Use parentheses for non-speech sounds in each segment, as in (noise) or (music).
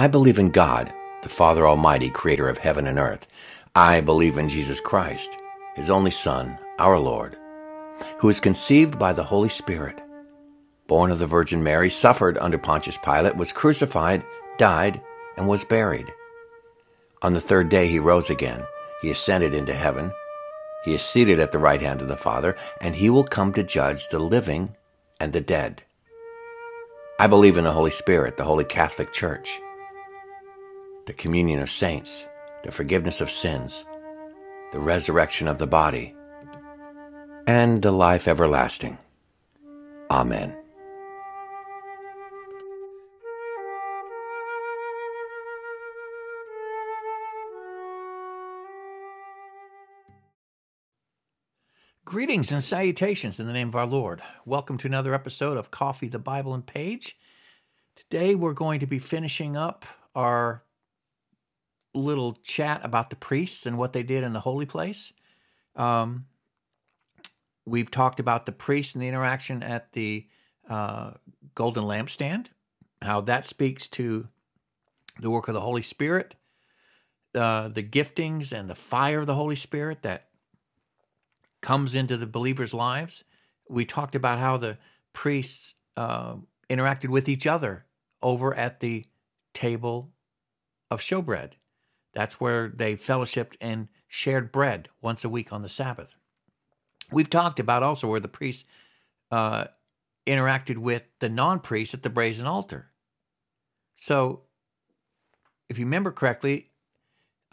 I believe in God, the Father Almighty, creator of heaven and earth. I believe in Jesus Christ, his only Son, our Lord, who was conceived by the Holy Spirit, born of the Virgin Mary, suffered under Pontius Pilate, was crucified, died, and was buried. On the third day he rose again. He ascended into heaven. He is seated at the right hand of the Father, and he will come to judge the living and the dead. I believe in the Holy Spirit, the Holy Catholic Church, the communion of saints, the forgiveness of sins, the resurrection of the body, and the life everlasting. Amen. Greetings and salutations in the name of our Lord. Welcome to another episode of Coffee, the Bible, and Page. Today we're going to be finishing up our little chat about the priests and what they did in the holy place. Um, we've talked about the priests and the interaction at the uh, golden lampstand, how that speaks to the work of the Holy Spirit, uh, the giftings and the fire of the Holy Spirit that comes into the believers' lives. We talked about how the priests uh, interacted with each other over at the table of showbread. That's where they fellowshipped and shared bread once a week on the Sabbath. We've talked about also where the priests uh, interacted with the non priests at the brazen altar. So, if you remember correctly,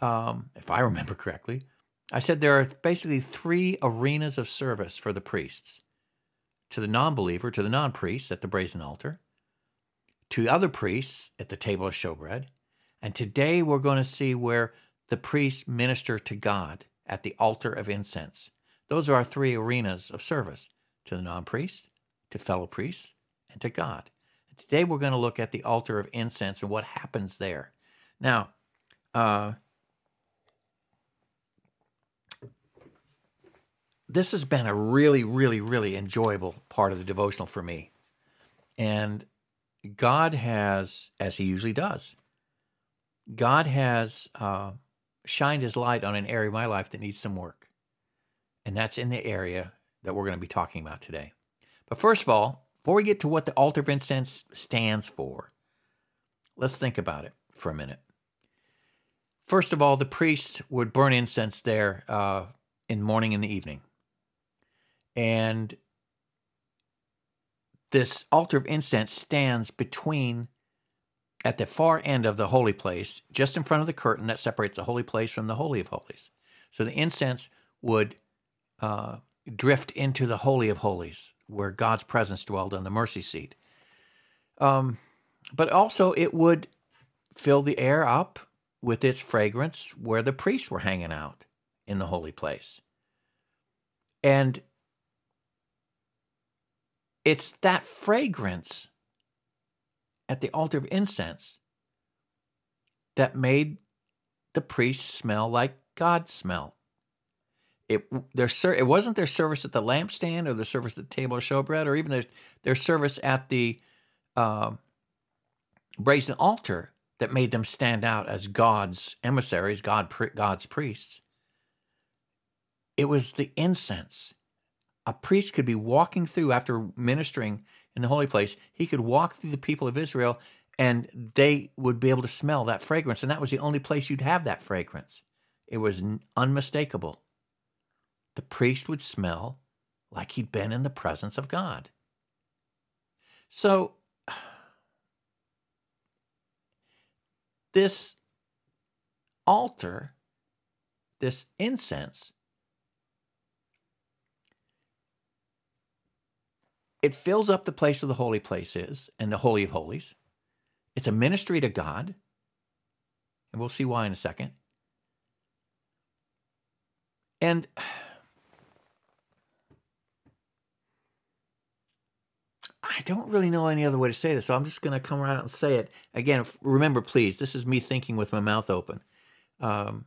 um, if I remember correctly, I said there are basically three arenas of service for the priests to the non believer, to the non priest at the brazen altar, to other priests at the table of showbread. And today we're going to see where the priests minister to God at the altar of incense. Those are our three arenas of service to the non priests, to fellow priests, and to God. And today we're going to look at the altar of incense and what happens there. Now, uh, this has been a really, really, really enjoyable part of the devotional for me. And God has, as He usually does, God has uh, shined His light on an area of my life that needs some work. And that's in the area that we're going to be talking about today. But first of all, before we get to what the altar of incense stands for, let's think about it for a minute. First of all, the priests would burn incense there uh, in morning and the evening. And this altar of incense stands between, at the far end of the holy place, just in front of the curtain that separates the holy place from the Holy of Holies. So the incense would uh, drift into the Holy of Holies, where God's presence dwelled on the mercy seat. Um, but also, it would fill the air up with its fragrance where the priests were hanging out in the holy place. And it's that fragrance at the altar of incense that made the priests smell like God smell. It their it wasn't their service at the lampstand or the service at the table of showbread or even their, their service at the uh, brazen altar that made them stand out as God's emissaries, God God's priests. It was the incense a priest could be walking through after ministering in the holy place, he could walk through the people of Israel and they would be able to smell that fragrance. And that was the only place you'd have that fragrance. It was unmistakable. The priest would smell like he'd been in the presence of God. So, (sighs) this altar, this incense, It fills up the place where the holy place is and the Holy of Holies. It's a ministry to God. And we'll see why in a second. And (sighs) I don't really know any other way to say this, so I'm just going to come right out and say it. Again, remember, please, this is me thinking with my mouth open. Um,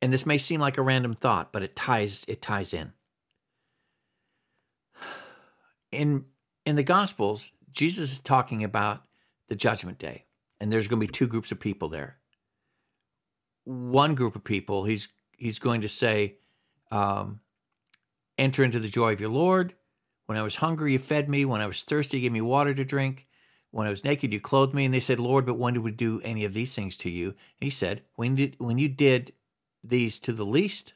and this may seem like a random thought, but it ties it ties in in in the gospels jesus is talking about the judgment day. And there's going to be two groups of people there. One group of people, he's he's going to say, um, enter into the joy of your Lord. When I was hungry, you fed me. When I was thirsty, you gave me water to drink. When I was naked, you clothed me. And they said, Lord, but when did we do any of these things to you? And he said, when, did, when you did these to the least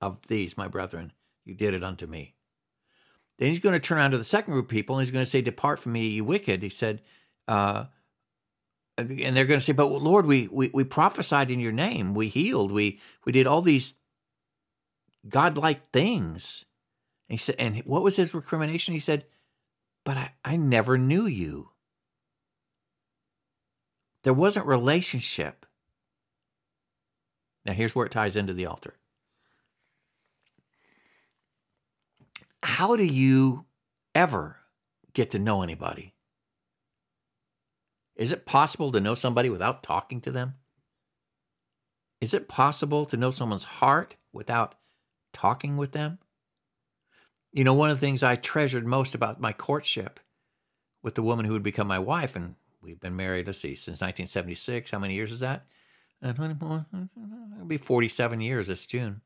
of these, my brethren, you did it unto me. Then he's going to turn around to the second group of people and he's going to say, Depart from me, you wicked. He said, uh, and they're going to say, But Lord, we, we, we prophesied in your name. We healed. We, we did all these godlike things. And he said, And what was his recrimination? He said, But I, I never knew you. There wasn't relationship. Now, here's where it ties into the altar. How do you ever get to know anybody? Is it possible to know somebody without talking to them? Is it possible to know someone's heart without talking with them? You know, one of the things I treasured most about my courtship with the woman who would become my wife, and we've been married, let's see, since 1976. How many years is that? It'll be 47 years this June.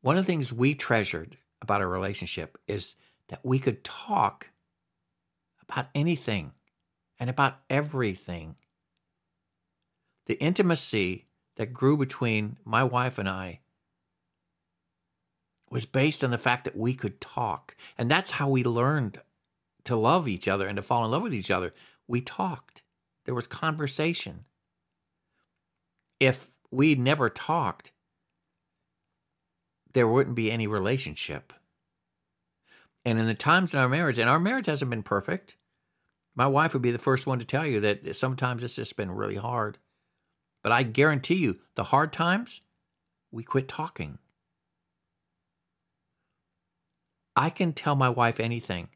One of the things we treasured about our relationship is that we could talk about anything and about everything. The intimacy that grew between my wife and I was based on the fact that we could talk. And that's how we learned to love each other and to fall in love with each other. We talked, there was conversation. If we never talked, there wouldn't be any relationship. And in the times in our marriage, and our marriage hasn't been perfect, my wife would be the first one to tell you that sometimes it's just been really hard. But I guarantee you, the hard times, we quit talking. I can tell my wife anything.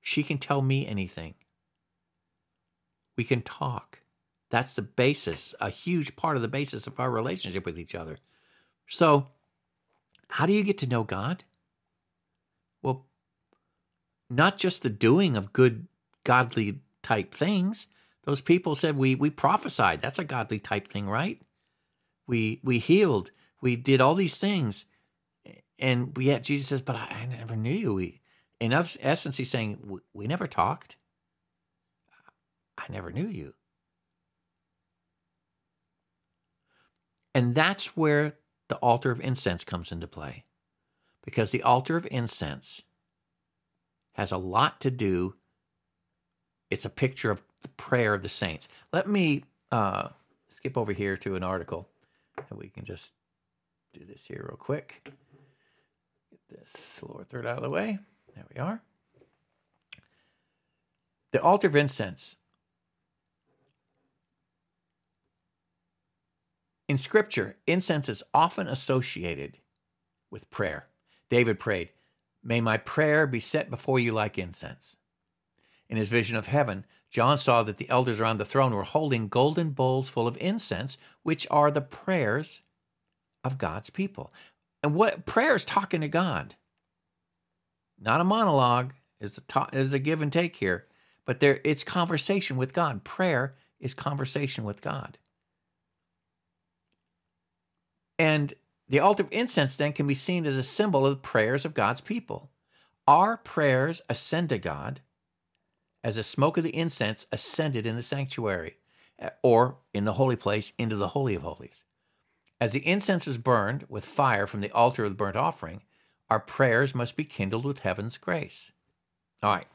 She can tell me anything. We can talk. That's the basis, a huge part of the basis of our relationship with each other. So, how do you get to know God? Well, not just the doing of good, godly type things. Those people said we we prophesied. That's a godly type thing, right? We we healed. We did all these things, and yet Jesus says, "But I, never knew you." We, in essence, he's saying, "We never talked. I never knew you." And that's where the altar of incense comes into play. Because the altar of incense has a lot to do. It's a picture of the prayer of the saints. Let me uh, skip over here to an article, and we can just do this here real quick. Get this lower third out of the way. There we are. The altar of incense In Scripture, incense is often associated with prayer. David prayed, May my prayer be set before you like incense. In his vision of heaven, John saw that the elders around the throne were holding golden bowls full of incense, which are the prayers of God's people. And what prayer is talking to God? Not a monologue, is a, is a give and take here, but there it's conversation with God. Prayer is conversation with God. And the altar of incense then can be seen as a symbol of the prayers of God's people. Our prayers ascend to God as the smoke of the incense ascended in the sanctuary eh, or in the holy place into the Holy of Holies. As the incense was burned with fire from the altar of the burnt offering, our prayers must be kindled with heaven's grace. All right.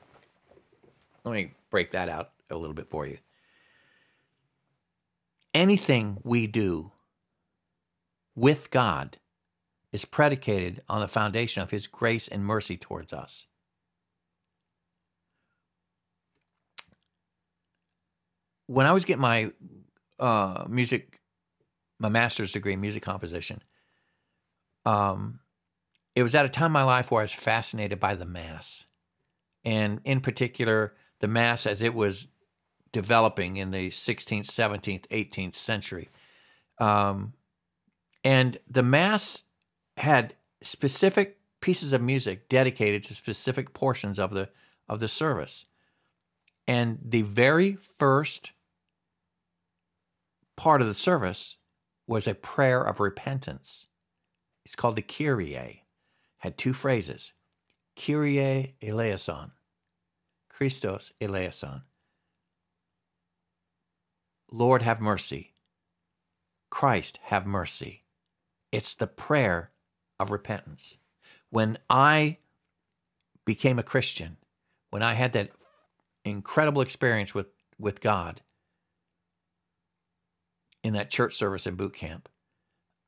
Let me break that out a little bit for you. Anything we do with God is predicated on the foundation of His grace and mercy towards us. When I was getting my uh, music, my master's degree in music composition, um, it was at a time in my life where I was fascinated by the Mass. And in particular, the Mass as it was developing in the 16th, 17th, 18th century. Um, and the Mass had specific pieces of music dedicated to specific portions of the of the service. And the very first part of the service was a prayer of repentance. It's called the Kyrie. Had two phrases Kyrie eleison, Christos eleison. Lord, have mercy. Christ, have mercy. It's the prayer of repentance. When I became a Christian, when I had that incredible experience with, with God in that church service in boot camp,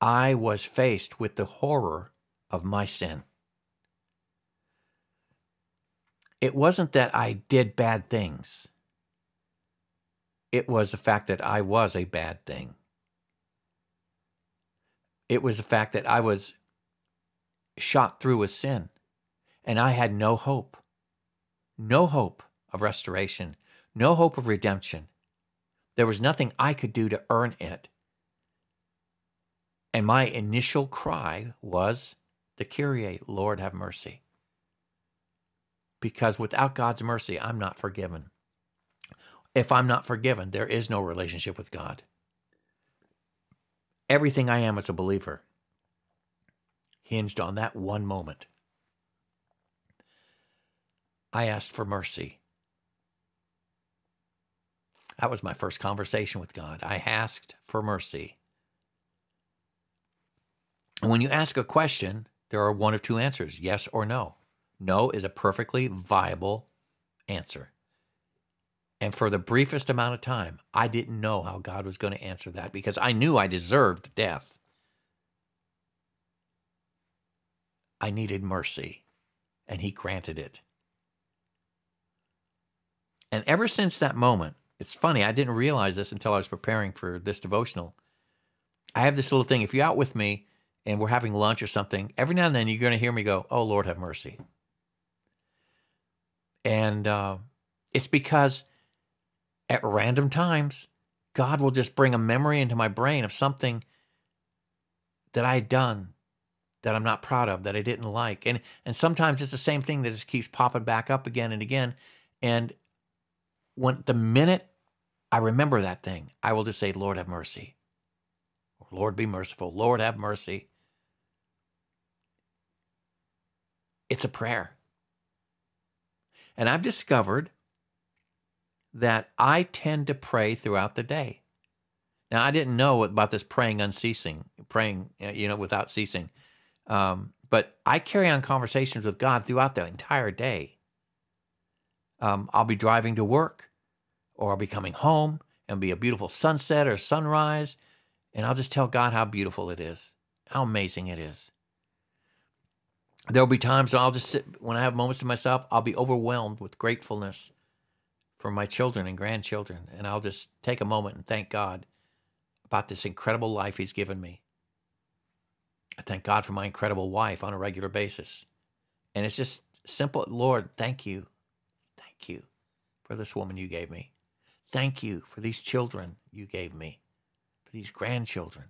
I was faced with the horror of my sin. It wasn't that I did bad things. It was the fact that I was a bad thing. It was the fact that I was shot through with sin and I had no hope. No hope of restoration, no hope of redemption. There was nothing I could do to earn it. And my initial cry was the Kyrie, Lord have mercy. Because without God's mercy, I'm not forgiven. If I'm not forgiven, there is no relationship with God. Everything I am as a believer hinged on that one moment. I asked for mercy. That was my first conversation with God. I asked for mercy. And when you ask a question, there are one of two answers yes or no. No is a perfectly viable answer. And for the briefest amount of time, I didn't know how God was going to answer that because I knew I deserved death. I needed mercy, and He granted it. And ever since that moment, it's funny, I didn't realize this until I was preparing for this devotional. I have this little thing. If you're out with me and we're having lunch or something, every now and then you're going to hear me go, Oh, Lord, have mercy. And uh, it's because at random times, God will just bring a memory into my brain of something that I had done that I'm not proud of, that I didn't like. And and sometimes it's the same thing that just keeps popping back up again and again. And when the minute I remember that thing, I will just say, Lord have mercy. Or Lord be merciful. Lord have mercy. It's a prayer. And I've discovered that I tend to pray throughout the day. Now, I didn't know about this praying unceasing, praying, uh, you know, without ceasing. Um, but I carry on conversations with God throughout the entire day. Um, I'll be driving to work, or I'll be coming home, and be a beautiful sunset or sunrise, and I'll just tell God how beautiful it is, how amazing it is. There'll be times when I'll just sit, when I have moments to myself, I'll be overwhelmed with gratefulness for my children and grandchildren. And I'll just take a moment and thank God about this incredible life He's given me. I thank God for my incredible wife on a regular basis. And it's just simple Lord, thank you. Thank you for this woman you gave me. Thank you for these children you gave me, for these grandchildren.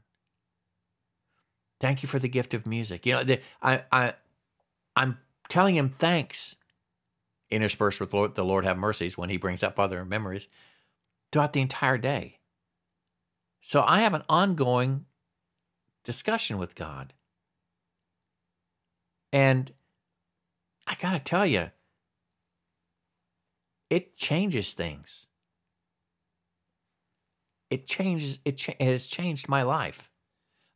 Thank you for the gift of music. You know, the, I, I, I'm telling him thanks interspersed with Lord, the Lord have mercies when he brings up other memories throughout the entire day. So I have an ongoing discussion with God. And I got to tell you, it changes things. It changes, it, cha- it has changed my life.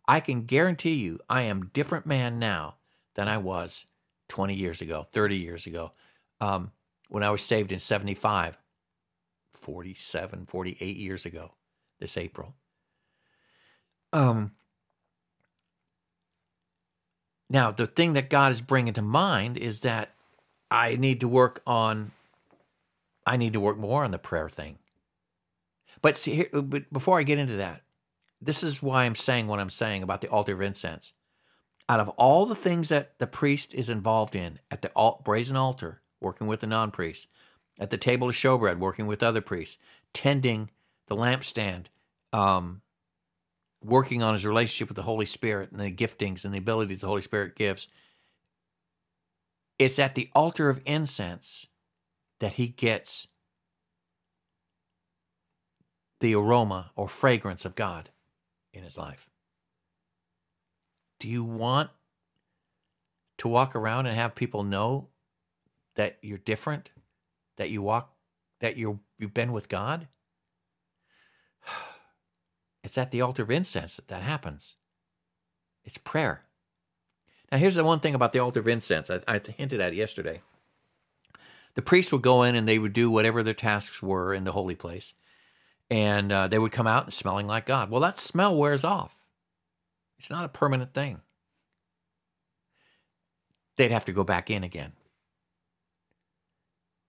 I can guarantee you I am different man now than I was 20 years ago, 30 years ago, um, when I was saved in 75, 47, 48 years ago, this April. Um, now, the thing that God is bringing to mind is that I need to work on, I need to work more on the prayer thing. But see, here, but before I get into that, this is why I'm saying what I'm saying about the altar of incense. Out of all the things that the priest is involved in at the brazen altar, working with the non priests, at the table of showbread, working with other priests, tending the lampstand, um, working on his relationship with the Holy Spirit and the giftings and the abilities the Holy Spirit gives. It's at the altar of incense that he gets the aroma or fragrance of God in his life? Do you want to walk around and have people know that you're different, that you walk, that you you've been with God? (sighs) It's at the altar of incense that that happens. It's prayer. Now, here's the one thing about the altar of incense I, I hinted at yesterday. The priest would go in and they would do whatever their tasks were in the holy place, and uh, they would come out smelling like God. Well, that smell wears off. It's not a permanent thing. They'd have to go back in again,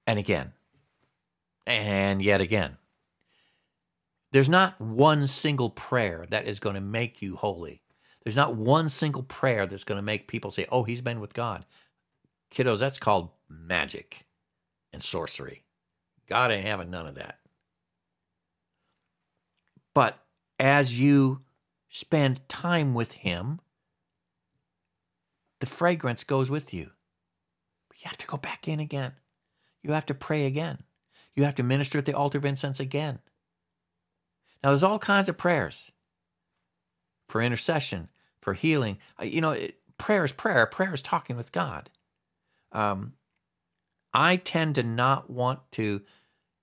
and again, and yet again. There's not one single prayer that is going to make you holy. There's not one single prayer that's going to make people say, oh, he's been with God. Kiddos, that's called magic and sorcery. God ain't having none of that. But as you spend time with Him, the fragrance goes with you. But you have to go back in again. You have to pray again. You have to minister at the altar of incense again. Now, there's all kinds of prayers for intercession, for healing. You know, it, prayer is prayer. Prayer is talking with God. Um, I tend to not want to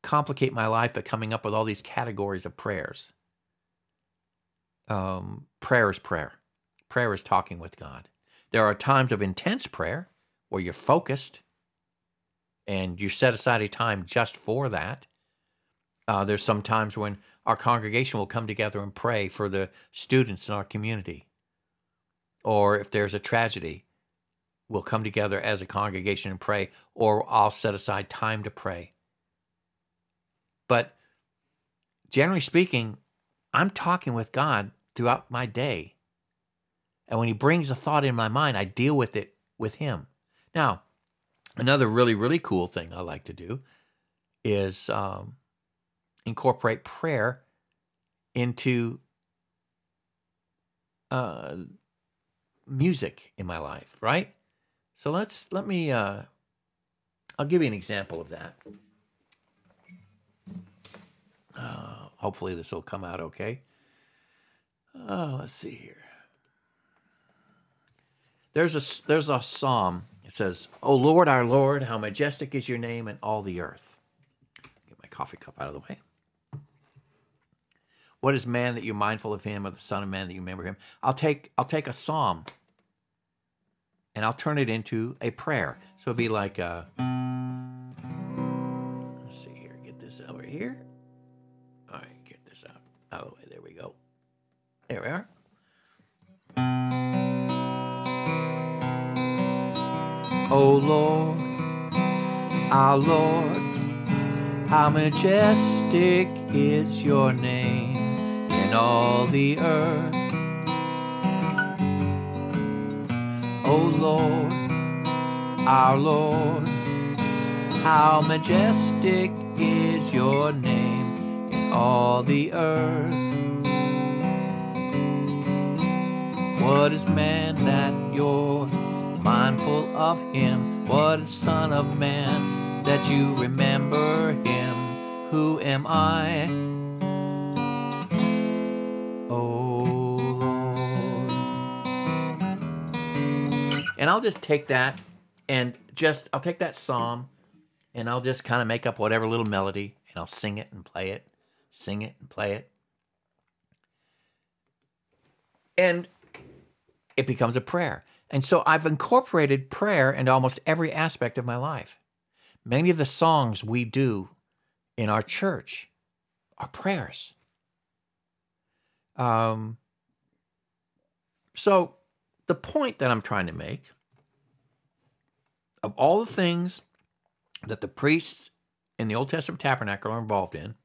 complicate my life by coming up with all these categories of prayers. Um, prayer is prayer. Prayer is talking with God. There are times of intense prayer where you're focused and you set aside a time just for that. Uh, there's some times when our congregation will come together and pray for the students in our community. Or if there's a tragedy, we'll come together as a congregation and pray, or I'll set aside time to pray. But generally speaking, I'm talking with God throughout my day. And when He brings a thought in my mind, I deal with it with Him. Now, another really, really cool thing I like to do is um, incorporate prayer into uh, music in my life, right? So let's let me. Uh, I'll give you an example of that. Uh, hopefully, this will come out okay. Uh, let's see here. There's a there's a psalm. It says, "O Lord, our Lord, how majestic is your name in all the earth." Get my coffee cup out of the way. What is man that you're mindful of him, or the Son of Man that you remember him? I'll take I'll take a psalm and I'll turn it into a prayer. So it'll be like a, let's see here, get this over here. All right, get this out out of the way. There we go. There we are. Oh Lord, our Lord, how majestic is your name in all the earth. O Lord, our Lord, how majestic is your name in all the earth. What is man that you're mindful of him? What is Son of Man that you remember him? Who am I? Oh Lord. And I'll just take that and just, I'll take that psalm and I'll just kind of make up whatever little melody and I'll sing it and play it, sing it and play it. And it becomes a prayer. And so I've incorporated prayer into almost every aspect of my life. Many of the songs we do in our church are prayers. Um, so the point that I'm trying to make of all the things that the priests in the Old Testament tabernacle are involved in,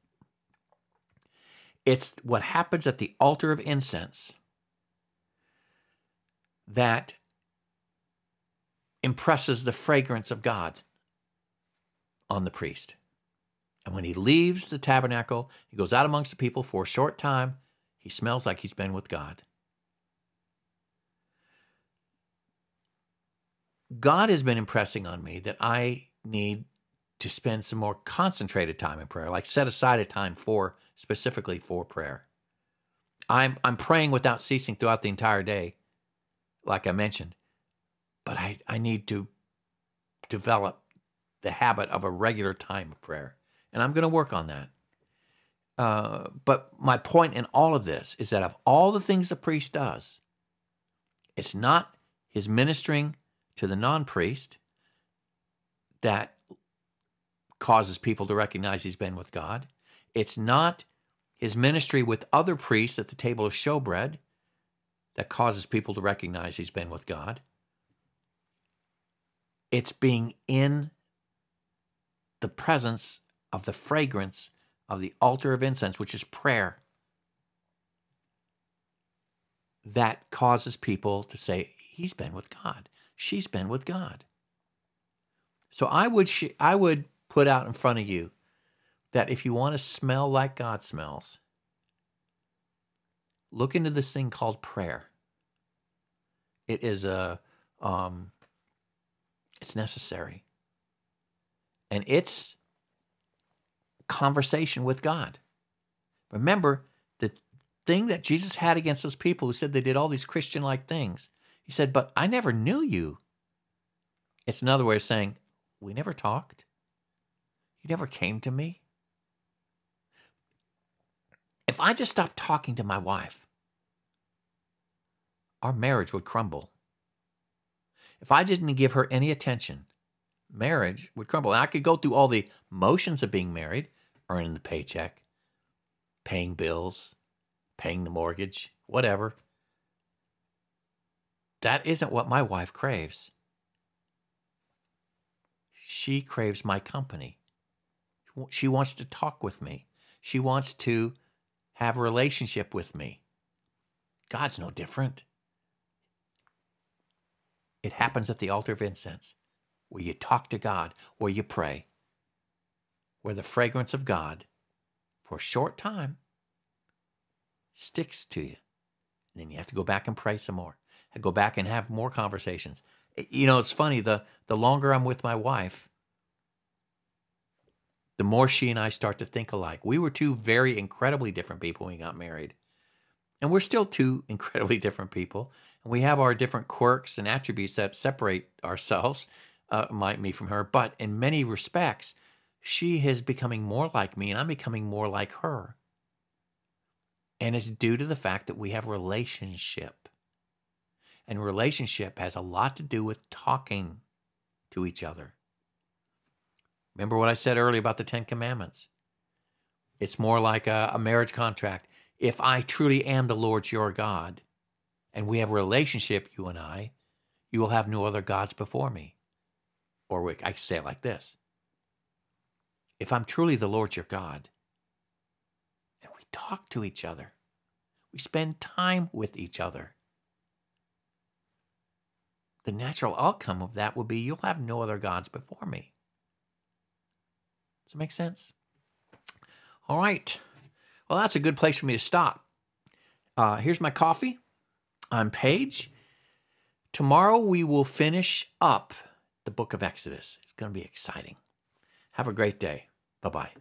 it's what happens at the altar of incense that impresses the fragrance of God on the priest. And when he leaves the tabernacle, he goes out amongst the people for a short time, he smells like he's been with God. God has been impressing on me that I need to spend some more concentrated time in prayer, like set aside a time for specifically for prayer. I'm I'm praying without ceasing throughout the entire day, like I mentioned, but I, I need to develop the habit of a regular time of prayer. And I'm going to work on that. Uh, but my point in all of this is that of all the things the priest does, it's not his ministering to the non priest that causes people to recognize he's been with God. It's not his ministry with other priests at the table of showbread that causes people to recognize he's been with God. It's being in the presence of the fragrance of the altar of incense, which is prayer, that causes people to say, He's been with God. She's been with God. So I would sh- I would put out in front of you that if you want to smell like God smells, look into this thing called prayer. It is a um, it's necessary. And it's conversation with God. Remember, the thing that Jesus had against those people who said they did all these Christian like things, he said, But I never knew you. It's another way of saying, We never talked. You never came to me. If I just stopped talking to my wife, our marriage would crumble. If I didn't give her any attention, marriage would crumble. And I could go through all the motions of being married, earning the paycheck, paying bills, paying the mortgage, whatever. That isn't what my wife craves. She craves my company. She wants to talk with me. She wants to have a relationship with me. God's no different. It happens at the altar of incense, where you talk to God, where you pray, where the fragrance of God, for a short time, sticks to you. And then you have to go back and pray some more, go back and have more conversations. You know, it's funny, the, the longer I'm with my wife, the more she and I start to think alike. We were two very incredibly different people when we got married. And we're still two (laughs) incredibly different people. We have our different quirks and attributes that separate ourselves, uh, my, me from her. But in many respects, she is becoming more like me and I'm becoming more like her. And it's due to the fact that we have relationship. And relationship has a lot to do with talking to each other. Remember what I said earlier about the Ten Commandments? It's more like a, a marriage contract if I truly am the Lord your God, and we have a relationship, you and I, you will have no other gods before me. Or I can say it like this If I'm truly the Lord your God, and we talk to each other, we spend time with each other, the natural outcome of that will be you'll have no other gods before me. Does it make sense? All right. Well, that's a good place for me to stop. Uh, here's my coffee on page. Tomorrow we will finish up the book of Exodus. It's going to be exciting. Have a great day. Bye bye.